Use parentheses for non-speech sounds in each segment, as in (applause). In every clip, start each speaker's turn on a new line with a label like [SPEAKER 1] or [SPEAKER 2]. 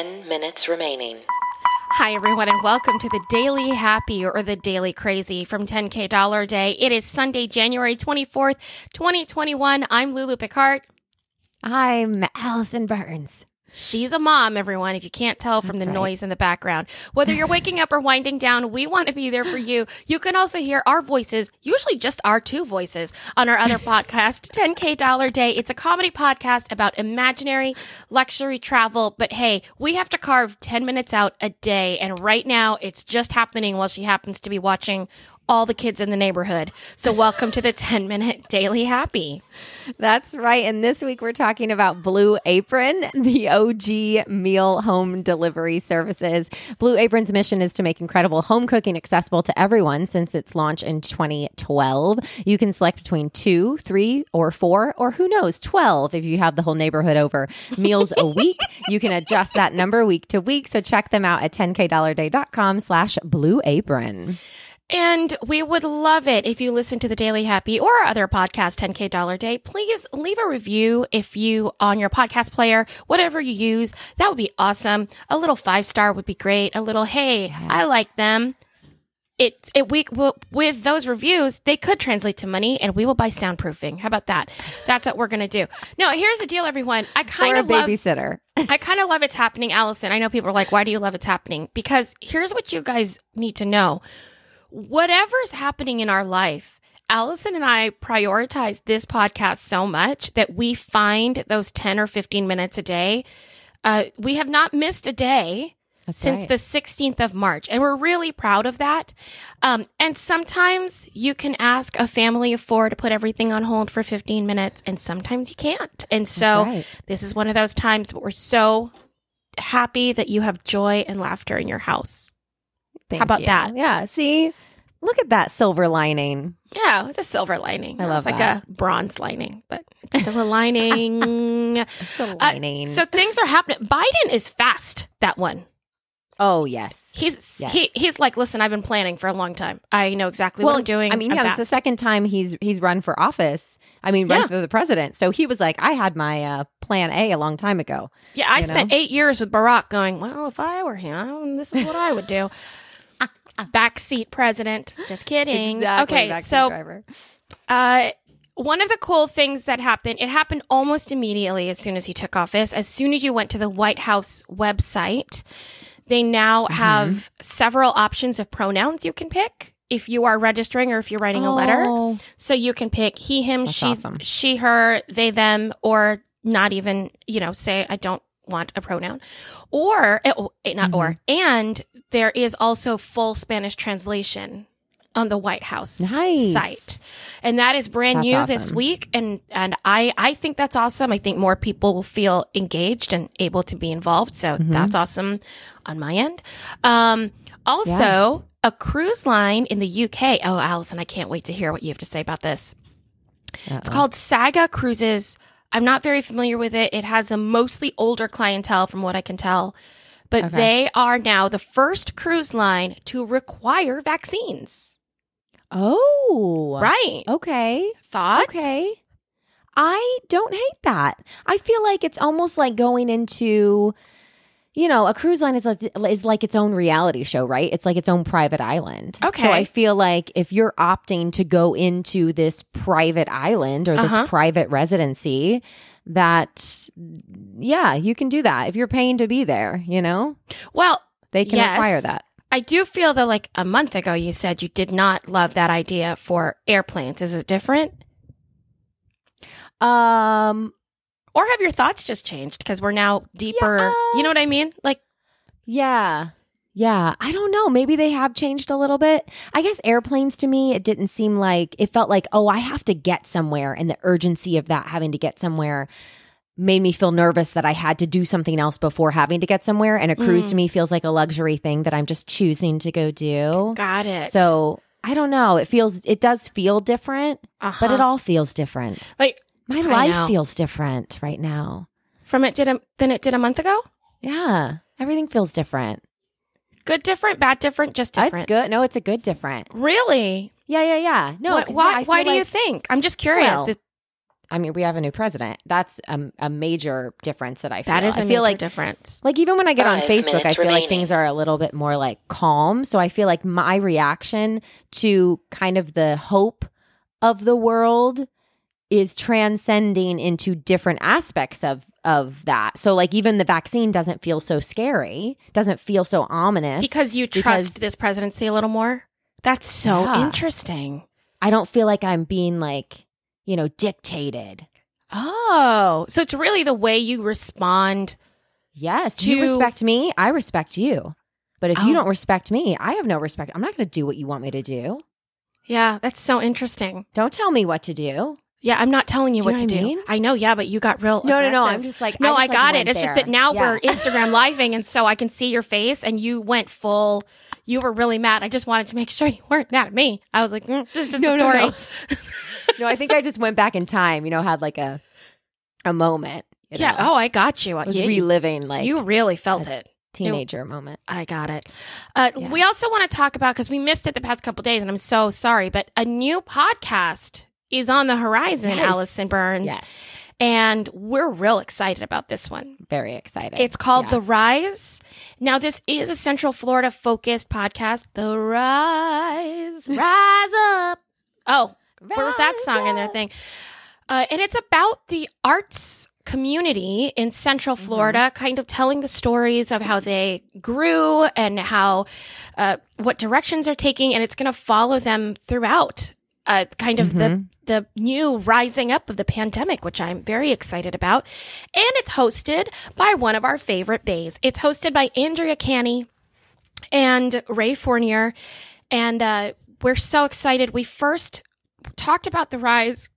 [SPEAKER 1] 10 minutes remaining.
[SPEAKER 2] Hi, everyone, and welcome to the Daily Happy or the Daily Crazy from 10K Dollar Day. It is Sunday, January 24th, 2021. I'm Lulu Picart.
[SPEAKER 3] I'm Allison Burns.
[SPEAKER 2] She's a mom, everyone, if you can't tell from
[SPEAKER 3] That's
[SPEAKER 2] the
[SPEAKER 3] right.
[SPEAKER 2] noise in the background. Whether you're waking up or winding down, we want to be there for you. You can also hear our voices, usually just our two voices, on our other (laughs) podcast, 10K Dollar Day. It's a comedy podcast about imaginary luxury travel. But hey, we have to carve 10 minutes out a day. And right now, it's just happening while she happens to be watching all the kids in the neighborhood. So welcome to the (laughs) 10 minute daily happy.
[SPEAKER 3] That's right. And this week we're talking about Blue Apron, the OG meal home delivery services. Blue Apron's mission is to make incredible home cooking accessible to everyone since its launch in 2012. You can select between two, three, or four, or who knows, 12 if you have the whole neighborhood over. Meals a week. You can adjust that number week to week. So check them out at 10kdollarday.com slash blue apron.
[SPEAKER 2] And we would love it if you listen to the Daily Happy or our other podcast, 10K Dollar Day. Please leave a review if you on your podcast player, whatever you use. That would be awesome. A little five star would be great. A little, hey, I like them. It, it, we, will with those reviews, they could translate to money and we will buy soundproofing. How about that? That's what we're going to do. No, here's the deal, everyone. I kind
[SPEAKER 3] Or a
[SPEAKER 2] of love,
[SPEAKER 3] babysitter.
[SPEAKER 2] I kind of love it's happening, Allison. I know people are like, why do you love it's happening? Because here's what you guys need to know. Whatever's happening in our life, Allison and I prioritize this podcast so much that we find those 10 or 15 minutes a day. Uh, we have not missed a day since
[SPEAKER 3] right.
[SPEAKER 2] the 16th of March. And we're really proud of that. Um, and sometimes you can ask a family of four to put everything on hold for 15 minutes, and sometimes you can't. And so
[SPEAKER 3] right.
[SPEAKER 2] this is one of those times, but we're so happy that you have joy and laughter in your house.
[SPEAKER 3] Thank
[SPEAKER 2] about
[SPEAKER 3] you.
[SPEAKER 2] that?
[SPEAKER 3] Yeah. See, look at that silver lining.
[SPEAKER 2] Yeah, it's a silver lining.
[SPEAKER 3] I
[SPEAKER 2] It's
[SPEAKER 3] love
[SPEAKER 2] like
[SPEAKER 3] that.
[SPEAKER 2] a bronze lining, but it's still a lining. (laughs)
[SPEAKER 3] The
[SPEAKER 2] Uh,
[SPEAKER 3] lining.
[SPEAKER 2] so things are happening. Biden is fast. That one.
[SPEAKER 3] oh, yes.
[SPEAKER 2] He's
[SPEAKER 3] Yes.
[SPEAKER 2] he he's like, listen, I've been planning for a long time. I know exactly what I'm doing.
[SPEAKER 3] I mean,
[SPEAKER 2] I'm
[SPEAKER 3] yeah, it's the second time he's he's run for office. I mean, run
[SPEAKER 2] Yeah.
[SPEAKER 3] for the president. So he was like, I had my uh, plan A a long time ago.
[SPEAKER 2] Yeah, I spent
[SPEAKER 3] know?
[SPEAKER 2] eight years with Barack going, well, if I were him, this is what I would do. (laughs) (laughs) Backseat president. Just kidding.
[SPEAKER 3] Exactly,
[SPEAKER 2] okay, so
[SPEAKER 3] driver.
[SPEAKER 2] uh, one of the cool things that happened, it happened almost immediately as soon as he took office. As soon as you went to the White House website, they now
[SPEAKER 3] Mm-hmm.
[SPEAKER 2] have several options of pronouns you can pick if you are registering or if you're writing a letter.
[SPEAKER 3] Oh,
[SPEAKER 2] So you can pick he, him,
[SPEAKER 3] That's
[SPEAKER 2] she,
[SPEAKER 3] awesome.
[SPEAKER 2] she, her, they, them, or not even, you know, say I don't want a pronoun. Or, eh, oh, eh, not or.
[SPEAKER 3] Mm-hmm.
[SPEAKER 2] And there is also full Spanish translation on the White House
[SPEAKER 3] Nice.
[SPEAKER 2] site. And that is brand
[SPEAKER 3] That's
[SPEAKER 2] new this week. And, and I, I think that's awesome. I think more people will feel engaged and able to be involved. So
[SPEAKER 3] Mm-hmm.
[SPEAKER 2] that's awesome on my end. Um, also, a cruise line in the UK. Oh, Allison, I can't wait to hear what you have to say about this. It's called Saga Cruises. I'm not very familiar with it. It has a mostly older clientele from what I can tell. But
[SPEAKER 3] Okay.
[SPEAKER 2] they are now the first cruise line to require vaccines.
[SPEAKER 3] oh,
[SPEAKER 2] Right.
[SPEAKER 3] Okay.
[SPEAKER 2] Thoughts?
[SPEAKER 3] Okay. I don't hate that. I feel like it's almost like going into, you know, a cruise line is is like its own reality show, right? It's like its own private island.
[SPEAKER 2] Okay.
[SPEAKER 3] So I feel like if you're opting to go into this private island or this
[SPEAKER 2] Uh-huh.
[SPEAKER 3] private residency, that yeah, you can do that if you're paying to be there. You know,
[SPEAKER 2] Well,
[SPEAKER 3] they can
[SPEAKER 2] Yes.
[SPEAKER 3] require that.
[SPEAKER 2] I do feel that like a month ago you said you did not love that idea for airplanes. Is it different?
[SPEAKER 3] Um,
[SPEAKER 2] Or have your thoughts just changed because we're now deeper? you know what I mean? Like,
[SPEAKER 3] Yeah. Yeah. I don't know. Maybe they have changed a little bit. I guess airplanes to me, it didn't seem like it felt like, oh, I have to get somewhere. And the urgency of that having to get somewhere made me feel nervous that I had to do something else before having to get somewhere. And a cruise
[SPEAKER 2] Mm.
[SPEAKER 3] to me feels like a luxury thing that I'm just choosing to go do.
[SPEAKER 2] got it.
[SPEAKER 3] So I don't know. It feels, it does feel different,
[SPEAKER 2] uh-huh.
[SPEAKER 3] but it all feels different.
[SPEAKER 2] like
[SPEAKER 3] My life feels different right now.
[SPEAKER 2] from it did a, than it did a month ago.
[SPEAKER 3] Yeah. Everything feels different.
[SPEAKER 2] Good, different, bad, different, just
[SPEAKER 3] oh,
[SPEAKER 2] different.
[SPEAKER 3] That's good. No, it's a good different.
[SPEAKER 2] Really?
[SPEAKER 3] Yeah, yeah, yeah. No,
[SPEAKER 2] Why- why?
[SPEAKER 3] yeah,
[SPEAKER 2] why
[SPEAKER 3] feel
[SPEAKER 2] do you think? I'm just curious.
[SPEAKER 3] Well,
[SPEAKER 2] that-
[SPEAKER 3] I mean, we have a new president. That's a, a major difference that I feel.
[SPEAKER 2] That is a
[SPEAKER 3] I
[SPEAKER 2] major
[SPEAKER 3] feel like
[SPEAKER 2] difference.
[SPEAKER 3] like even when I get on Facebook, I
[SPEAKER 1] minutes
[SPEAKER 3] feel like things are a little bit more like calm. So I feel like my reaction to kind of the hope of the world is transcending into different aspects of of that. So like even the vaccine doesn't feel so scary, doesn't feel so ominous
[SPEAKER 2] Because you
[SPEAKER 3] because-
[SPEAKER 2] trust this presidency a little more. That's so
[SPEAKER 3] Yeah.
[SPEAKER 2] interesting.
[SPEAKER 3] I don't feel like I'm being like, you know, dictated.
[SPEAKER 2] Oh, so it's really the way you respond.
[SPEAKER 3] Yes,
[SPEAKER 2] To-
[SPEAKER 3] you respect me, I respect you. But if
[SPEAKER 2] Oh.
[SPEAKER 3] you don't respect me, I have no respect. I'm not going to do what you want me to do.
[SPEAKER 2] Yeah, that's so interesting.
[SPEAKER 3] Don't tell me what to do.
[SPEAKER 2] Yeah, I'm not telling you
[SPEAKER 3] Do you
[SPEAKER 2] what
[SPEAKER 3] know
[SPEAKER 2] to
[SPEAKER 3] what I
[SPEAKER 2] do. I know, yeah, but you got real.
[SPEAKER 3] No, no, no. I'm just like
[SPEAKER 2] No, I,
[SPEAKER 3] like,
[SPEAKER 2] got it.
[SPEAKER 3] went
[SPEAKER 2] It's just that now
[SPEAKER 3] Yeah.
[SPEAKER 2] we're (laughs) Instagram living, and so I can see your face, and you went full. You were really mad. I just wanted to make (laughs) sure you weren't mad at me. I was like, mm, this is just
[SPEAKER 3] No,
[SPEAKER 2] a story.
[SPEAKER 3] no. (laughs) no, I think I just went back in time. You know, had like a a moment. you
[SPEAKER 2] yeah.
[SPEAKER 3] know?
[SPEAKER 2] Oh, I got you.
[SPEAKER 3] I was
[SPEAKER 2] Yeah,
[SPEAKER 3] reliving like
[SPEAKER 2] you really felt it.
[SPEAKER 3] teenager moment.
[SPEAKER 2] I got it. Uh,
[SPEAKER 3] Yeah.
[SPEAKER 2] We also want to talk about because we missed it the past couple days, and I'm so sorry, but a new podcast is on the horizon.
[SPEAKER 3] Yes.
[SPEAKER 2] Allison Burns,
[SPEAKER 3] Yes,
[SPEAKER 2] and we're real excited about this one.
[SPEAKER 3] very excited.
[SPEAKER 2] It's called
[SPEAKER 3] Yeah.
[SPEAKER 2] The Rise. Now, this is a Central Florida focused podcast. The Rise, (laughs) Rise Up. Oh, where was that
[SPEAKER 3] Rise
[SPEAKER 2] song in their thing? Uh, and it's about the arts community in Central
[SPEAKER 3] Mm-hmm.
[SPEAKER 2] Florida, kind of telling the stories of how they grew and how, uh, what directions they're taking. And it's going to follow them throughout, uh, kind of the,
[SPEAKER 3] Mhm.
[SPEAKER 2] the new rising up of the pandemic, which I'm very excited about. And it's hosted by one of our favorite bays. It's hosted by Andrea Canny and Ray Fournier. And uh, we're so excited. We first talked about the rise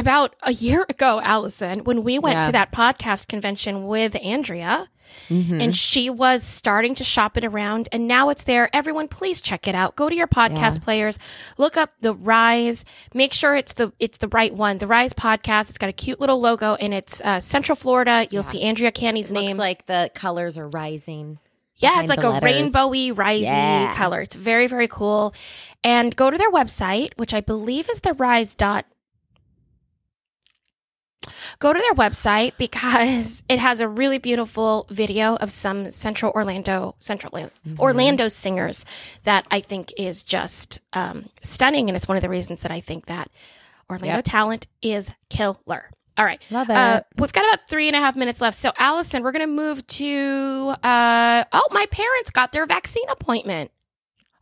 [SPEAKER 2] about a year ago, Allison, when we went
[SPEAKER 3] Yeah.
[SPEAKER 2] to that podcast convention with Andrea
[SPEAKER 3] Mhm.
[SPEAKER 2] and she was starting to shop it around and now it's there. Everyone, please check it out. Go to your podcast
[SPEAKER 3] Yeah.
[SPEAKER 2] players, look up the Rise, make sure it's the, it's the right one. The Rise podcast. It's got a cute little logo and it's, uh, Central Florida. You'll see Andrea Canny's name.
[SPEAKER 3] Looks like the colors are rising.
[SPEAKER 2] Yeah, it's like a
[SPEAKER 3] letters.
[SPEAKER 2] rainbowy, risey
[SPEAKER 3] Yeah.
[SPEAKER 2] color. It's very, very cool. And go to their website, which I believe is the rise dot. Go to their website because (laughs) it has a really beautiful video of some Central Orlando, Central Orlando,
[SPEAKER 3] Mm-hmm.
[SPEAKER 2] Orlando singers that I think is just um, stunning. And it's one of the reasons that I think that Orlando
[SPEAKER 3] Yep.
[SPEAKER 2] talent is killer. All right.
[SPEAKER 3] Love it.
[SPEAKER 2] Uh, we've got about three and a half minutes left. So, Allison, we're going to move to. Uh, oh, my parents got their vaccine appointment.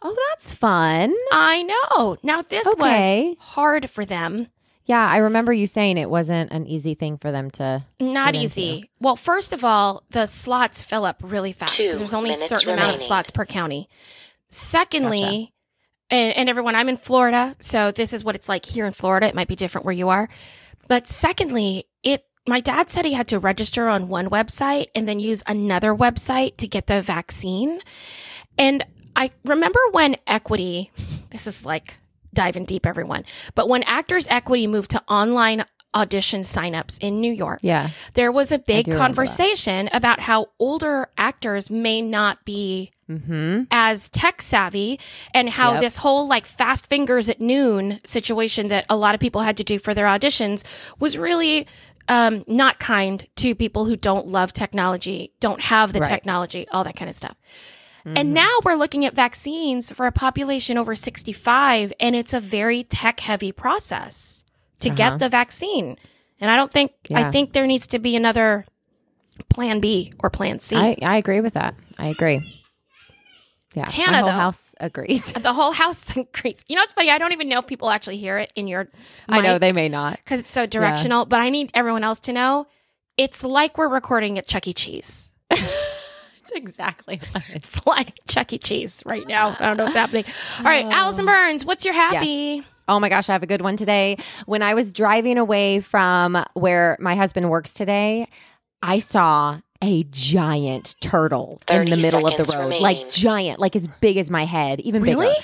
[SPEAKER 3] oh, that's fun.
[SPEAKER 2] I know. Now, this
[SPEAKER 3] Okay.
[SPEAKER 2] was hard for them.
[SPEAKER 3] Yeah, I remember you saying it wasn't an easy thing for them to.
[SPEAKER 2] Not
[SPEAKER 3] Get
[SPEAKER 2] easy.
[SPEAKER 3] into.
[SPEAKER 2] Well, first of all, the slots fill up really fast because there's only a
[SPEAKER 1] minutes
[SPEAKER 2] certain amount of slots per county. Secondly, and, and everyone, I'm in Florida, so this is what it's like here in Florida. It might be different where you are. But secondly, it my dad said he had to register on one website and then use another website to get the vaccine. And I remember when Equity, (laughs) this is like diving deep, everyone, but when Actors Equity moved to online audition signups in New York,
[SPEAKER 3] Yeah.
[SPEAKER 2] there was a big
[SPEAKER 3] do remember that.
[SPEAKER 2] conversation about how older actors may not be
[SPEAKER 3] Mm-hmm.
[SPEAKER 2] as tech savvy and how
[SPEAKER 3] Yep.
[SPEAKER 2] this whole like fast fingers at noon situation that a lot of people had to do for their auditions was really um, not kind to people who don't love technology, don't have the
[SPEAKER 3] Right.
[SPEAKER 2] technology, all that kind of stuff. And now we're looking at vaccines for a population over 65, and it's a very tech heavy process to
[SPEAKER 3] Uh-huh.
[SPEAKER 2] get the vaccine. And I don't think, I think there needs to be another plan B or plan C.
[SPEAKER 3] I, I agree with that. I agree. Yeah.
[SPEAKER 2] Hannah,
[SPEAKER 3] my whole
[SPEAKER 2] though.
[SPEAKER 3] house agrees. (laughs)
[SPEAKER 2] the whole house (laughs) agrees. You know, it's funny. I don't even know if people actually hear it in your.
[SPEAKER 3] I know they may not.
[SPEAKER 2] because it's so directional. But I need everyone else to know it's like we're recording at Chuck E. Cheese. (laughs)
[SPEAKER 3] It's exactly what it is. (laughs)
[SPEAKER 2] Like Chuck E. Cheese right now. I don't know what's happening. All right,
[SPEAKER 3] Oh.
[SPEAKER 2] Allison Burns, what's your happy?
[SPEAKER 3] Oh my gosh, I have a good one today. When I was driving away from where my husband works today, I saw a giant turtle in the middle of the road.
[SPEAKER 1] remaining.
[SPEAKER 3] Like giant, like as big as my head, even
[SPEAKER 2] Really?
[SPEAKER 3] bigger.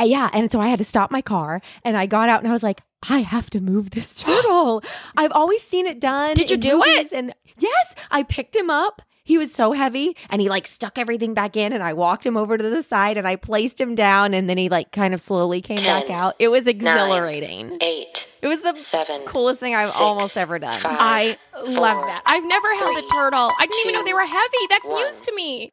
[SPEAKER 3] Uh, Yeah, and so I had to stop my car and I got out and I was like, I have to move this (gasps) turtle. I've always seen it done.
[SPEAKER 2] Did you
[SPEAKER 3] in
[SPEAKER 2] do it?
[SPEAKER 3] And yes, I picked him up. He was so heavy and he like stuck everything back in and I walked him over to the side and I placed him down and then he like kind of slowly came back out. It was exhilarating.
[SPEAKER 1] eight,
[SPEAKER 3] it was the
[SPEAKER 1] seven,
[SPEAKER 3] coolest thing I've
[SPEAKER 1] six,
[SPEAKER 3] almost ever done.
[SPEAKER 1] five,
[SPEAKER 2] I love
[SPEAKER 1] four,
[SPEAKER 2] that. I've never held a turtle. I didn't even know they were heavy. That's
[SPEAKER 1] one.
[SPEAKER 2] news to me.